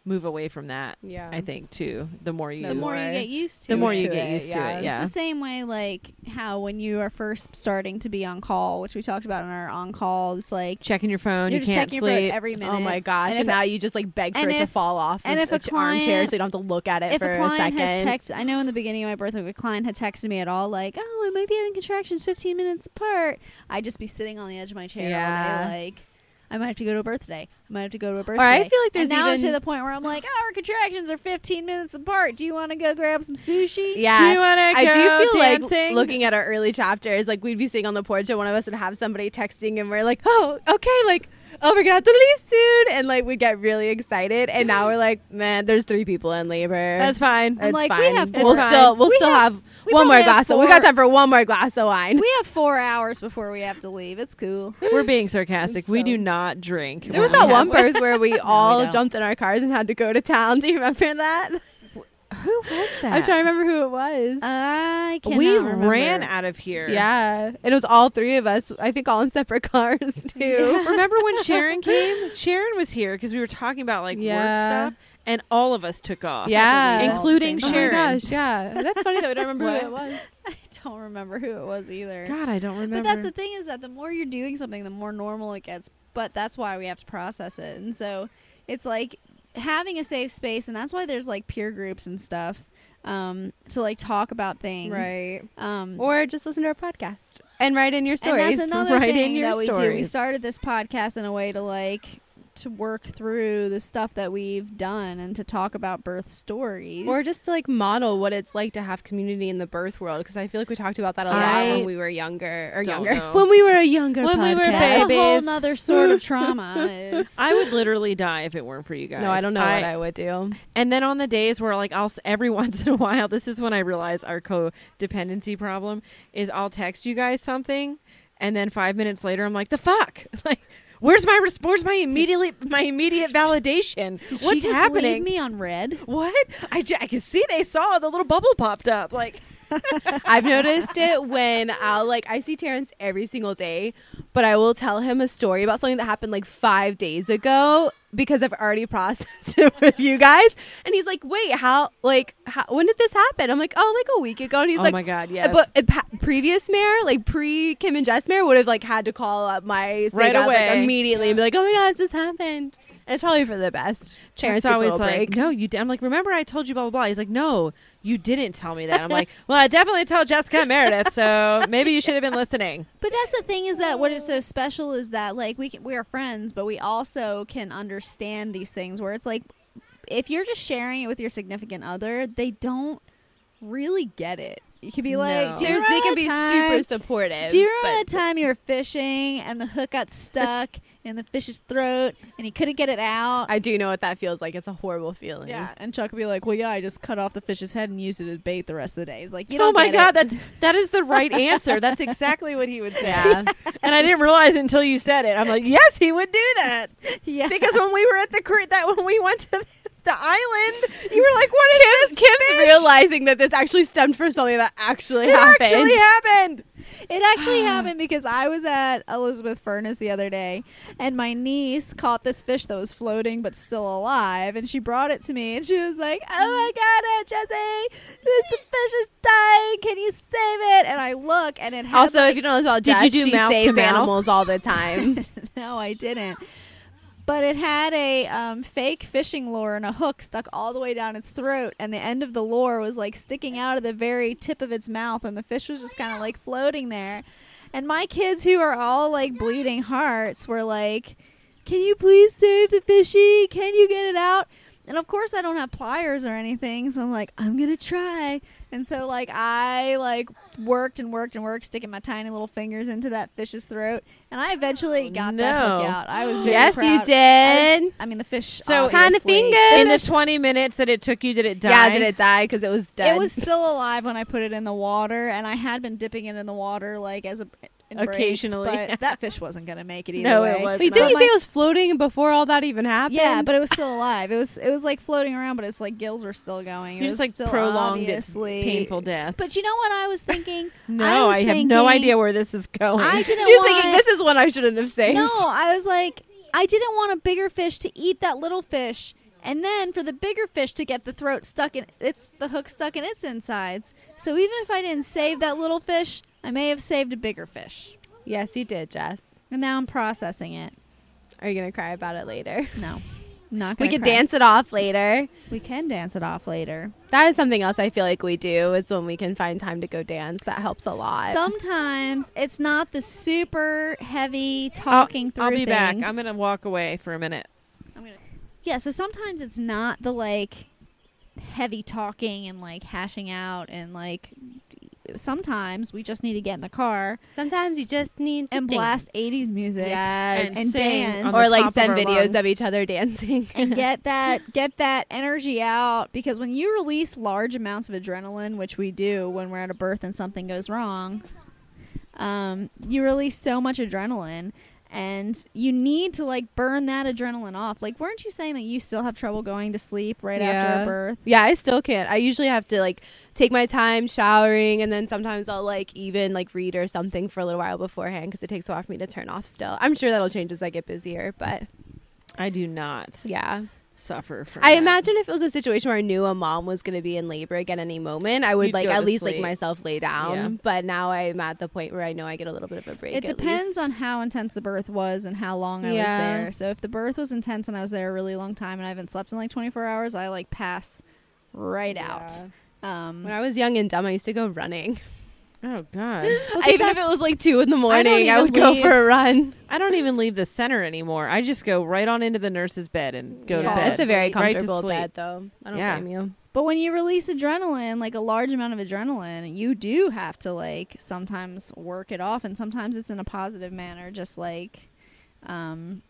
move away from that. Yeah. I think too. The more you, the more you get used to the more you Used to get it, used to yeah. it. It's Yeah. The same way, like how when you are first starting to be on call, which we talked about in our on call. It's like Checking your phone, you're you just can't checking your phone sleep. every minute. Oh my gosh! And And, if- now you just like beg for and it to fall off. and of if a ch- armchair, client- so you don't have to look at it if for a client second. has texted, I know in the beginning of my birth, if a client had texted me at all, like, "Oh, I might be having contractions 15 minutes apart," I'd just be sitting on the edge of my chair Yeah. all day, like. I might have to go to a birthday. I might have to go to a birthday. Or I feel like there's and now it's to the point where I'm like, oh, our contractions are 15 minutes apart. Do you want to go grab some sushi? yeah. Do you want to I do feel dancing? like looking at our early chapters, like we'd be sitting on the porch and one of us would have somebody texting and we're like, oh, okay, like, oh, we're gonna have to leave soon, and like we get really excited. And now mm-hmm. we're like, man, there's three people in labor. That's fine. I'm it's like, fine. we have we'll four- still we'll We still have- have, we one more probably have glass. Of, we got four- time for one more glass of wine. We have four hours before we have to leave. It's cool. We're being sarcastic. we do not drink. There was when that we one birth where we all don't. jumped in our cars and had to go to town. Do you remember that? Who was that? I'm trying to remember who it was. I cannot we remember. We ran out of here. yeah, and it was all three of us. I think all in separate cars too. Remember when Sharon came? Sharon was here because we were talking about like Yeah. work stuff, and all of us took off. Yeah. including Oh my Sharon. gosh, yeah, that's funny that we don't remember who it was. I don't remember who it was either. God, I don't remember. But that's the thing is that the more you're doing something, the more normal it gets. But that's why we have to process it. And so it's like having a safe space, and that's why there's like peer groups and stuff um, to like talk about things. Right. Um, Or just listen to our podcast and write in your and stories. that's another Write in thing your that we do. We started this podcast in a way to like to work through the stuff that we've done and to talk about birth stories. or just to like model what it's like to have community in the birth world because I feel like we talked about that a lot I when we were younger or younger know. when we were a younger When we were podcast. that's a whole babies. nother sort of trauma. Is I would literally die if it weren't for you guys. No, I don't know what I would do. And then on the days where like I'll s- every once in a while, this is when I realize our codependency problem is I'll text you guys something, and then five minutes later I'm like, the fuck, like. Where's my res- where's my immediately my immediate validation? Did she What's just happening? leave me on read? What? I, j- I can see they saw the little bubble popped up. Like I've noticed it when I'll like I see Terrence every single day, but I will tell him a story about something that happened like five days ago because I've already processed it with you guys. And he's like, "Wait, how? Like, how, when did this happen?" I'm like, "Oh, like a week ago." And he's oh like, my god, uh, yes. But previous mayor, like pre Kim and Jess mayor, would have like had to call up my Right Sega, like away. immediately and be like, "Oh my god, this just happened." And it's probably for the best. Terrence Chuck's always little like, break. no, you. Did. I'm like, remember I told you blah blah blah. He's like, no, you didn't tell me that. I'm like, well, I definitely told Jessica and Meredith, so maybe you should have been listening. But that's the thing is that what is so special is that like we can, we are friends, but we also can understand these things where it's like if you're just sharing it with your significant other, they don't really get it. You could be like, No. do They're- can be time- super supportive. Do you remember but- the time you were fishing and the hook got stuck in the fish's throat and he couldn't get it out? I do know what that feels like. It's a horrible feeling. yeah, and Chuck would be like, "Well, yeah, I just cut off the fish's head and used it as bait the rest of the day." He's like, "You oh don't my get god, it. that's that is the right answer. That's exactly what he would say. Yeah. And I didn't realize until you said it. I'm like, yes, he would do that yeah." because when we were at the cre- that when we went to the, the island, you were like, what is Kim's, this? Kim's fish? realizing that this actually stemmed from something that actually It happened. actually happened. It actually happened because I was at Elizabeth Furnace the other day, and my niece caught this fish that was floating but still alive, and she brought it to me, and she was like, "Oh my god, Aunt Jessie, this fish is dying! Can you save it?" And I look, and it had also, like- if you don't know about Did you do she mouth to saves animals all the time. no, I didn't. But it had a um, fake fishing lure and a hook stuck all the way down its throat, and the end of the lure was like sticking out of the very tip of its mouth, and the fish was just kind of like floating there. And my kids, who are all like bleeding hearts, were like, "Can you please save the fishy? Can you get it out?" And of course, I don't have pliers or anything, so I'm like, "I'm gonna try." And so, like, I like worked and worked and worked, sticking my tiny little fingers into that fish's throat, and I eventually oh, got that hook out. I was very yes, proud. you I, was- did. I mean, the fish. So- Kind of fingers. In the 20 minutes that it took you, did it die? Yeah, did it die because it was dead? It was still alive when I put it in the water, and I had been dipping it in the water like as a in breaks, Occasionally. but that fish wasn't gonna make it either No, way. it was Wait, not. didn't you But say it was floating before all that even happened? Yeah, but it was still alive. It was it was like floating around, but its like gills were still going. It You was just like still prolonged obviously its painful death. But you know what I was thinking? No, was I, have no thinking- idea where this is going. I didn't. she was want, thinking this is one I shouldn't have saved. No, I was like, I didn't want a bigger fish to eat that little fish And then for the bigger fish to get the throat stuck in it's the hook stuck in its insides. So even if I didn't save that little fish, I may have saved a bigger fish. Yes, you did, Jess. And now I'm processing it. Are you gonna cry about it later? No. Not We could cry. dance it off later. We can dance it off later. That is something else I feel like we do is when we can find time to go dance. That helps a lot. Sometimes it's not the super heavy talking through I'll be back. I'm gonna walk away for a minute. I'm gonna. Yeah, so sometimes it's not the like heavy talking and like hashing out and like sometimes we just need to get in the car Sometimes you just need to and dance. blast 80s music Yes. and sing dance. on the or like top of send our videos lungs. of each other dancing. and get that get that energy out because when you release large amounts of adrenaline, which we do when we're at a birth and something goes wrong, um, you release so much adrenaline and you need to like burn that adrenaline off. Like weren't you saying that you still have trouble going to sleep right after a birth? yeah, I still can't. I usually have to like take my time showering and then sometimes I'll like even like read or something for a little while beforehand because it takes a while for me to turn off still. I'm sure that'll change as I get busier, but I do not yeah. Suffer from. I that. imagine if it was a situation where I knew a mom was going to be in labor again any moment, I would You'd like at to least like myself lay down. Yeah. But now I'm at the point where I know I get a little bit of a break. It depends least. on how intense the birth was and how long I was there. So if the birth was intense and I was there a really long time and I haven't slept in like 24 hours, I like pass right out. Um, When I was young and dumb, I used to go running. Oh God, well, 'cause Even if it was like two in the morning, I, even would go for a run. I don't even leave the center anymore. I just go right on into the nurse's bed and go Yeah. to bed. It's a very Sleep. Right comfortable sleep. bed, though. I don't Yeah. blame you. But when you release adrenaline, like a large amount of adrenaline, you do have to like sometimes work it off, and sometimes it's in a positive manner, just like um,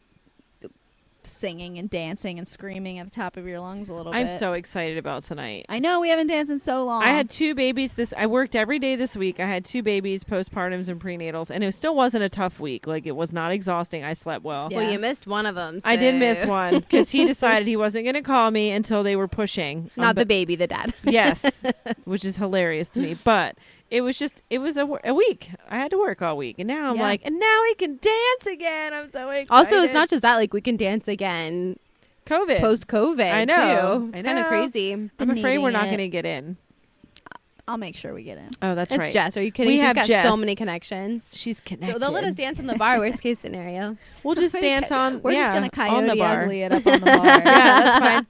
singing and dancing and screaming at the top of your lungs a little bit. I'm so excited about tonight. I know we haven't danced in so long. I had two babies this I worked every day this week. I had two babies, postpartums and prenatals, and it still wasn't a tough week. Like it was not exhausting. I slept well. Yeah. Well, you missed one of them. I did miss one because he decided he wasn't going to call me until they were pushing. on Not um, the baby, the dad. yes, which is hilarious to me. But it was just it was a, a week. I had to work all week, and now I'm Yeah. like, and now we can dance again. I'm so excited. Also, it's not just that. Like we can dance again COVID. post COVID. I know. Too. I It's kind of crazy. I'm Been afraid we're not it. going to get in. I'll make sure we get in. Oh, that's it's right. Jess. Are you kidding? We She's have got Jess. so many connections. She's They'll, connected. they'll let us dance in the bar. Worst case scenario. We'll just dance on. We're yeah, just gonna on the coyote bar. ugly it up on the bar. yeah, that's fine.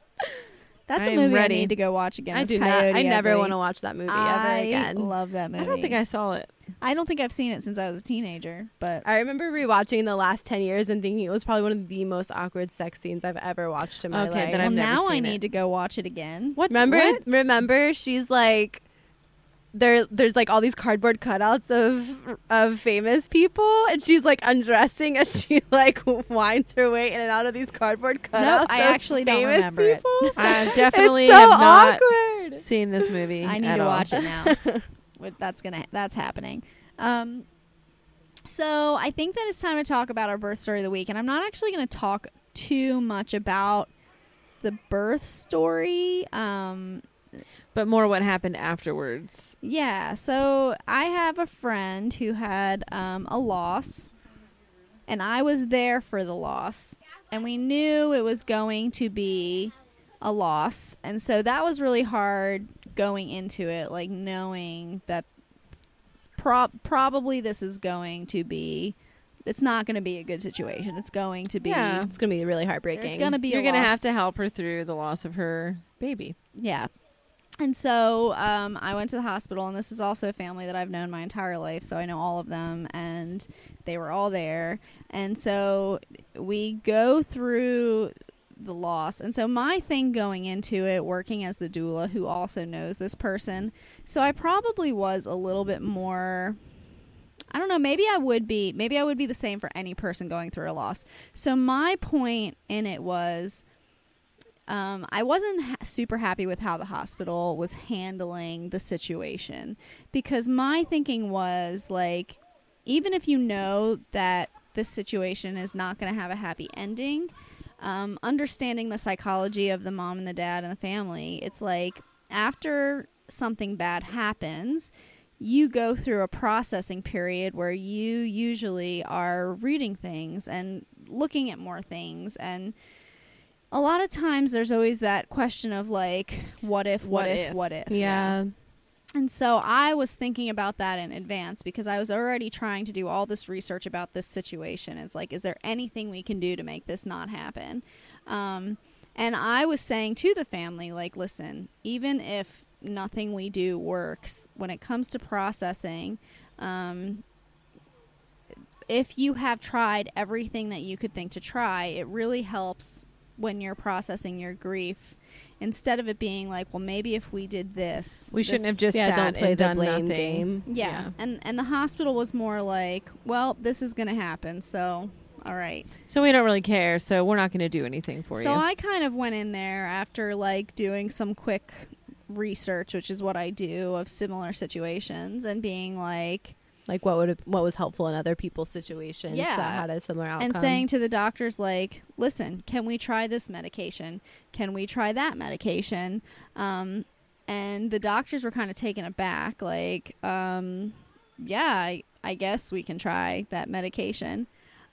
That's I a am movie ready. I need to go watch again. I is do not. I never want to watch that movie I ever again. love that movie. I don't think I saw it. I don't think I've seen it since I was a teenager, but I remember rewatching the last 10 years and thinking it was probably one of the most awkward sex scenes I've ever watched in my Okay, life. then well, I've never now I seen need to go watch it again. What's remember what? remember she's like there there's like all these cardboard cutouts of of famous people and she's like undressing as she like winds her way in and out of these cardboard cutouts. Nope, I of actually don't famous remember it. I definitely it's so have not awkward. seen this movie. I need at to all. watch it now. That's gonna that's happening. Um, so I think that it's time to talk about our birth story of the week, and I'm not actually going to talk too much about the birth story. Um, But more what happened afterwards. yeah, so I have a friend who had um, a loss, and I was there for the loss, and we knew it was going to be a loss, and so that was really hard going into it, like knowing that prob probably this is going to be. It's not going to be a good situation. It's going to be. Yeah. It's going to be really heartbreaking. There's going to be. You're gonna have to help her through the loss of her baby. Yeah. And so um, I went to the hospital, and this is also a family that I've known my entire life, so I know all of them, and they were all there. And so we go through the loss. And so my thing going into it, working as the doula who also knows this person, so I probably was a little bit more. I don't know. Maybe I would be. Maybe I would be the same for any person going through a loss. So my point in it was, um, I wasn't ha- super happy with how the hospital was handling the situation because my thinking was like, even if you know that this situation is not going to have a happy ending, um, understanding the psychology of the mom and the dad and the family, it's like after something bad happens, you go through a processing period where you usually are reading things and looking at more things and a lot of times there's always that question of like, what if, what, What if, if? what if? Yeah. And so I was thinking about that in advance because I was already trying to do all this research about this situation. It's like, is there anything we can do to make this not happen? Um, and I was saying to the family, like, listen, even if nothing we do works, when it comes to processing, um, if you have tried everything that you could think to try, it really helps when you're processing your grief. Instead of it being like, well, maybe if we did this, We shouldn't have just yeah, sat don't play and the done blame nothing. game. yeah. Yeah. And and the hospital was more like, well, this is going to happen, so all right. So we don't really care. So we're not going to do anything for so you. So I kind of went in there after like doing some quick research, which is what I do of similar situations and being like Like what would what was helpful in other people's situations Yeah. that had a similar outcome. and saying to the doctors like, "Listen, can we try this medication? Can we try that medication?" Um and the doctors were kind of taken aback like, um yeah, I, I guess we can try that medication.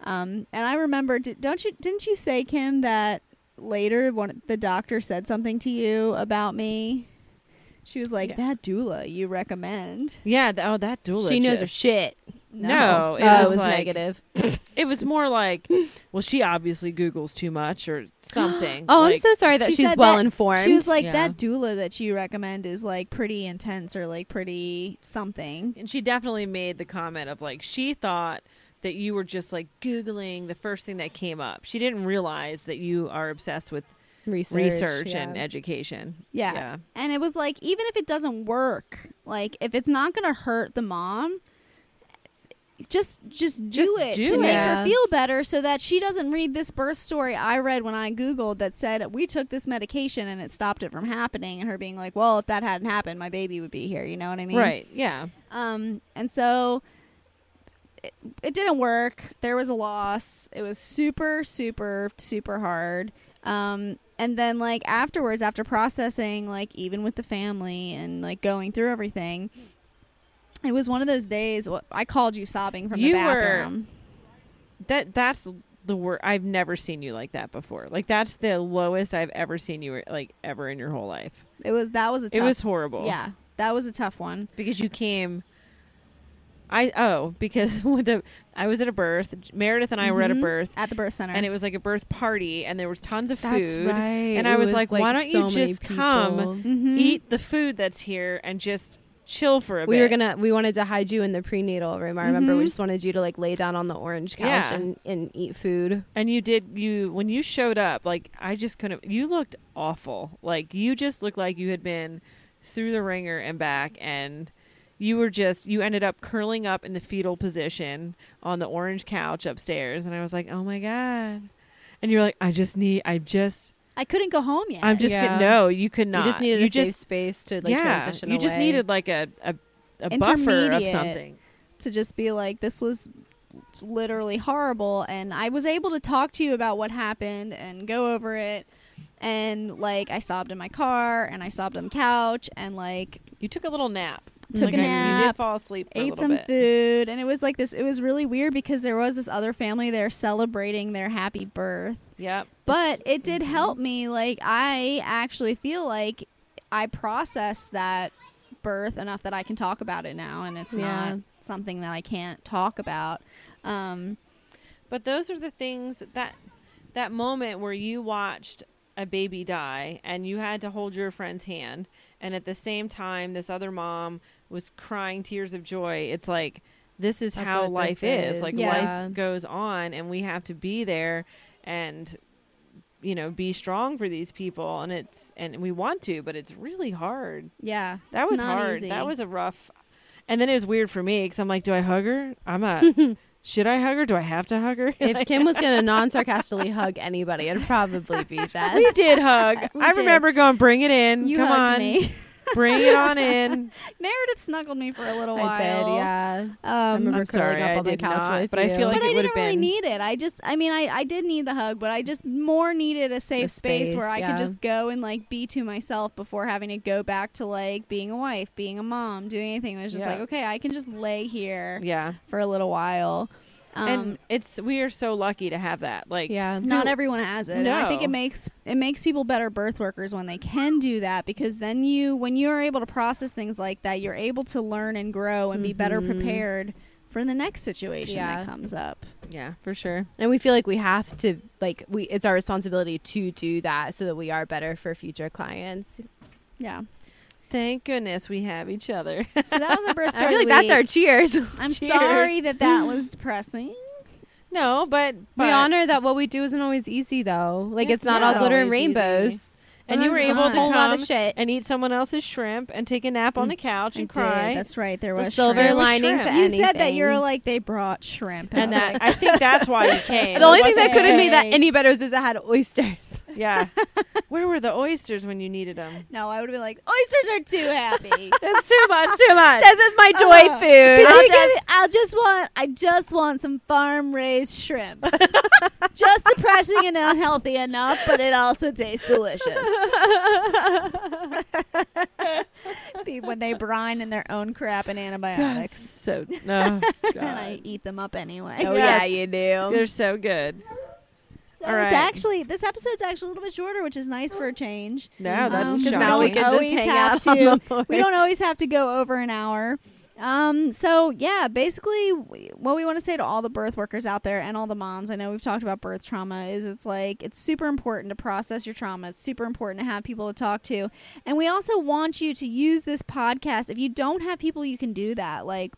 Um, and I remember, don't you? Didn't you say, Kim, that later one the doctor said something to you about me? She was like, Yeah. "That doula you recommend." yeah. th- oh, that doula. she knows her just- shit. No, it oh, was it was like- negative. It was more like, well, she obviously Googles too much or something. Oh, I'm Like, so sorry that She she's said well that- informed. She was like, Yeah. "That doula that you recommend is like pretty intense or like pretty something." And she definitely made the comment of like she thought that you were just like googling the first thing that came up. She didn't realize that you are obsessed with research, research yeah. and education. Yeah. Yeah. And it was like, even if it doesn't work, like if it's not going to hurt the mom, just just do Just it do to it. make her feel better so that she doesn't read this birth story I read when I googled that said we took this medication and it stopped it from happening and her being like, "Well, if that hadn't happened, my baby would be here." You know what I mean? Right. Yeah. Um, and so it, it didn't work. There was a loss. It was super, super, super hard. Um, and then like afterwards, after processing, like even with the family and like going through everything, it was one of those days. I called you sobbing from You the were- bathroom. That that's the word. I've never seen you like that before. Like that's the lowest I've ever seen you like ever in your whole life. It was that was a It was horrible. yeah, that was a tough one. because you came. I oh because with the I was at a birth. Meredith and I were at a Mhm. birth, at the birth center. and it was like a birth party, and there was tons of That's food. right. And It I was like, why don't you so many just come, people. Mhm. Eat the food that's here and just chill for a bit. We were gonna. We wanted to hide you in the prenatal room. I remember we Mhm. just wanted you to like lay down on the orange couch Yeah. and, and eat food. and you did you when you showed up like i just couldn't you looked awful like you just looked like you had been through the wringer and back and you were just you ended up curling up in the fetal position on the orange couch upstairs. And i was like oh my god. And you're like i just need i just I couldn't go home yet. i'm just Yeah. gonna no you could not You just needed you a safe space to like yeah transition you just away. needed like a a, a buffer of something. to just be like this was literally horrible. And I was able to talk to you about what happened and go over it. And like I sobbed in my car and I sobbed on the couch and like you took a little nap took Like, a you nap did fall asleep ate some bit food and it was like this it was really weird because there was this other family there celebrating their happy birth yep but it did mhm. help me like i actually feel like i processed that birth enough that i can talk about it now and it's Yeah. not something that i can't talk about um But those are the things that that moment where you watched a baby die and you had to hold your friend's hand and at the same time this other mom was crying tears of joy. It's like this is That's how life is. is. Like Yeah. life goes on and we have to be there and you know be strong for these people and it's and we want to but it's really hard yeah that was hard easy. that was a rough and then it was weird for me because i'm like do i hug her i'm a should i hug her do i have to hug her If Kim was gonna non-sarcastically hug anybody, it'd probably be Jess. We did hug. We I did. remember going, bring it in. you Come hugged on. me Bring it on in. meredith snuggled me for a little while. I while did, yeah. um remember I'm curling sorry, up I on the did couch not, with but I feel like but it I didn't have really been. need it. I just, I mean, I, I did need the hug, but I just more needed a safe The space, where space, I yeah. could just go and like be to myself before having to go back to like being a wife, being a mom, doing anything. It was just Yeah. like, okay, I can just lay here Yeah. for a little while. Um, and it's we are so lucky to have that. Like, Yeah. not everyone has it. And I think it makes it makes people better birth workers when they can do that because then you when you are able to process things like that, you're able to learn and grow and be better Mhm. prepared for the next situation Yeah. that comes up. yeah, for sure. And we feel like we have to like we it's our responsibility to do that so that we are better for future clients. Yeah. Thank goodness we have each other. So that was a birth I feel like of the that's our cheers. I'm Cheers. sorry that that was depressing. no, but, we honor that what we do isn't always easy though. Like it's, It's not not all glitter and rainbows. easy. And you were able to whole lot of shit. and eat someone else's shrimp and take a nap on the couch I and did. cry. That's right. There It's a was silver shrimp. lining to You anything. said that you were like they brought shrimp, and I'm that like, I think that's why you came. the only It thing that wasn't, could have made that any better is, if it had oysters. Yeah. Where were the oysters when you needed them? no, I would have been like oysters are too happy. That's too much. Too much. this is my joy Uh, food. Could I'll you give just- me- I'll just want I just want some farm raised shrimp. just depressing and unhealthy enough, but it also tastes delicious. Be when they brine in their own crap and antibiotics. so no. and I eat them up anyway. oh Yes. yeah, you do. They're so good. So All it's right. actually this episode's actually a little bit shorter, which is nice for a change. No, that's Um, 'cause shocking. now we don't can just hang have out on to- the porch. We don't always have to go over an hour. Um, so yeah, basically w- what we want to say to all the birth workers out there and all the moms, I know we've talked about birth trauma, is it's like it's super important to process your trauma. It's super important to have people to talk to. And we also want you to use this podcast. If you don't have people you can do that, like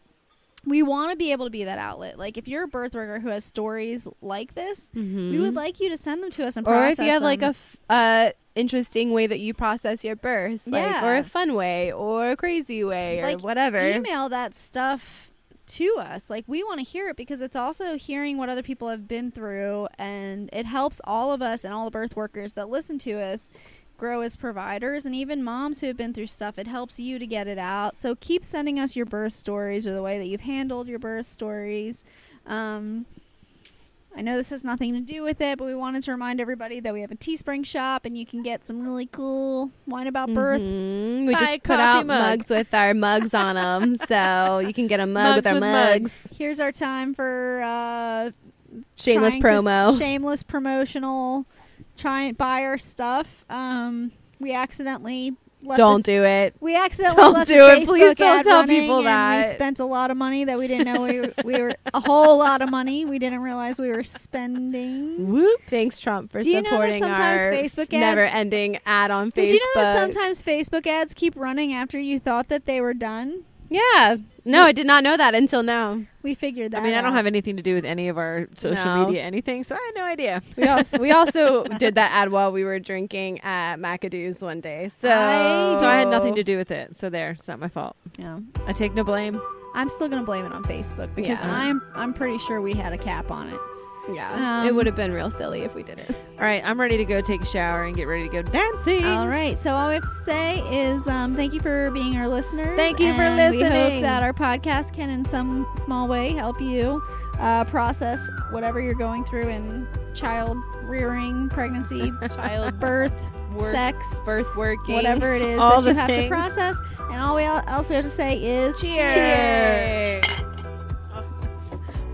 we want to be able to be that outlet. Like if you're a birth worker who has stories like this, we would like you to send them to us and Mm-hmm. or if you have like a uh, interesting way that you process your birth, like or a fun way or a crazy way or Like, whatever. email that stuff to us. Like we want to hear it because it's also hearing what other people have been through and it helps all of us and all the birth workers that listen to us grow as providers and even moms who have been through stuff. It helps you to get it out. So keep sending us your birth stories or the way that you've handled your birth stories. Um I know this has nothing to do with it, but we wanted to remind everybody that we have a Teespring shop and you can get some really cool wine about birth Mhm. We just put out mug. mugs with our mugs on them, so you can get a mug Mugs with our with mugs. mugs. Here's our time for uh, Shameless trying to- promo. shameless promotional. Try and buy our stuff. Um, we accidentally left Don't do it. we accidentally don't left do it. Facebook Please don't tell people that. we spent a lot of money that we didn't know we were, we were a whole lot of money we didn't realize we were spending. Whoops. Thanks, Trump, for Do you know that supporting sometimes our Facebook ads- never-ending ad on Facebook. Did you know that sometimes Facebook ads keep running after you thought that they were done? Yeah. No, I did not know that until now. We figured that. I mean, I don't out. have anything to do with any of our social No. media anything, so I had no idea. We also we also did that ad while we were drinking at McAdoo's one day. So I- So I had nothing to do with it. So there, it's not my fault. Yeah. I take no blame. I'm still gonna blame it on Facebook because Yeah. I'm I'm pretty sure we had a cap on it. Yeah, Um, it would have been real silly if we didn't. All right, I'm ready to go take a shower and get ready to go dancing. All right. So all we have to say is um, thank you for being our listeners. Thank you for listening. We hope that our podcast can, in some small way, help you uh, process whatever you're going through in child rearing, pregnancy, childbirth, Work, sex, birth working, whatever it is All that you the have to process. And all we also have to say is Cheers. cheers.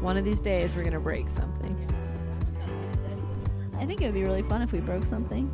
One of these days, we're gonna break something. I think it would be really fun if we broke something.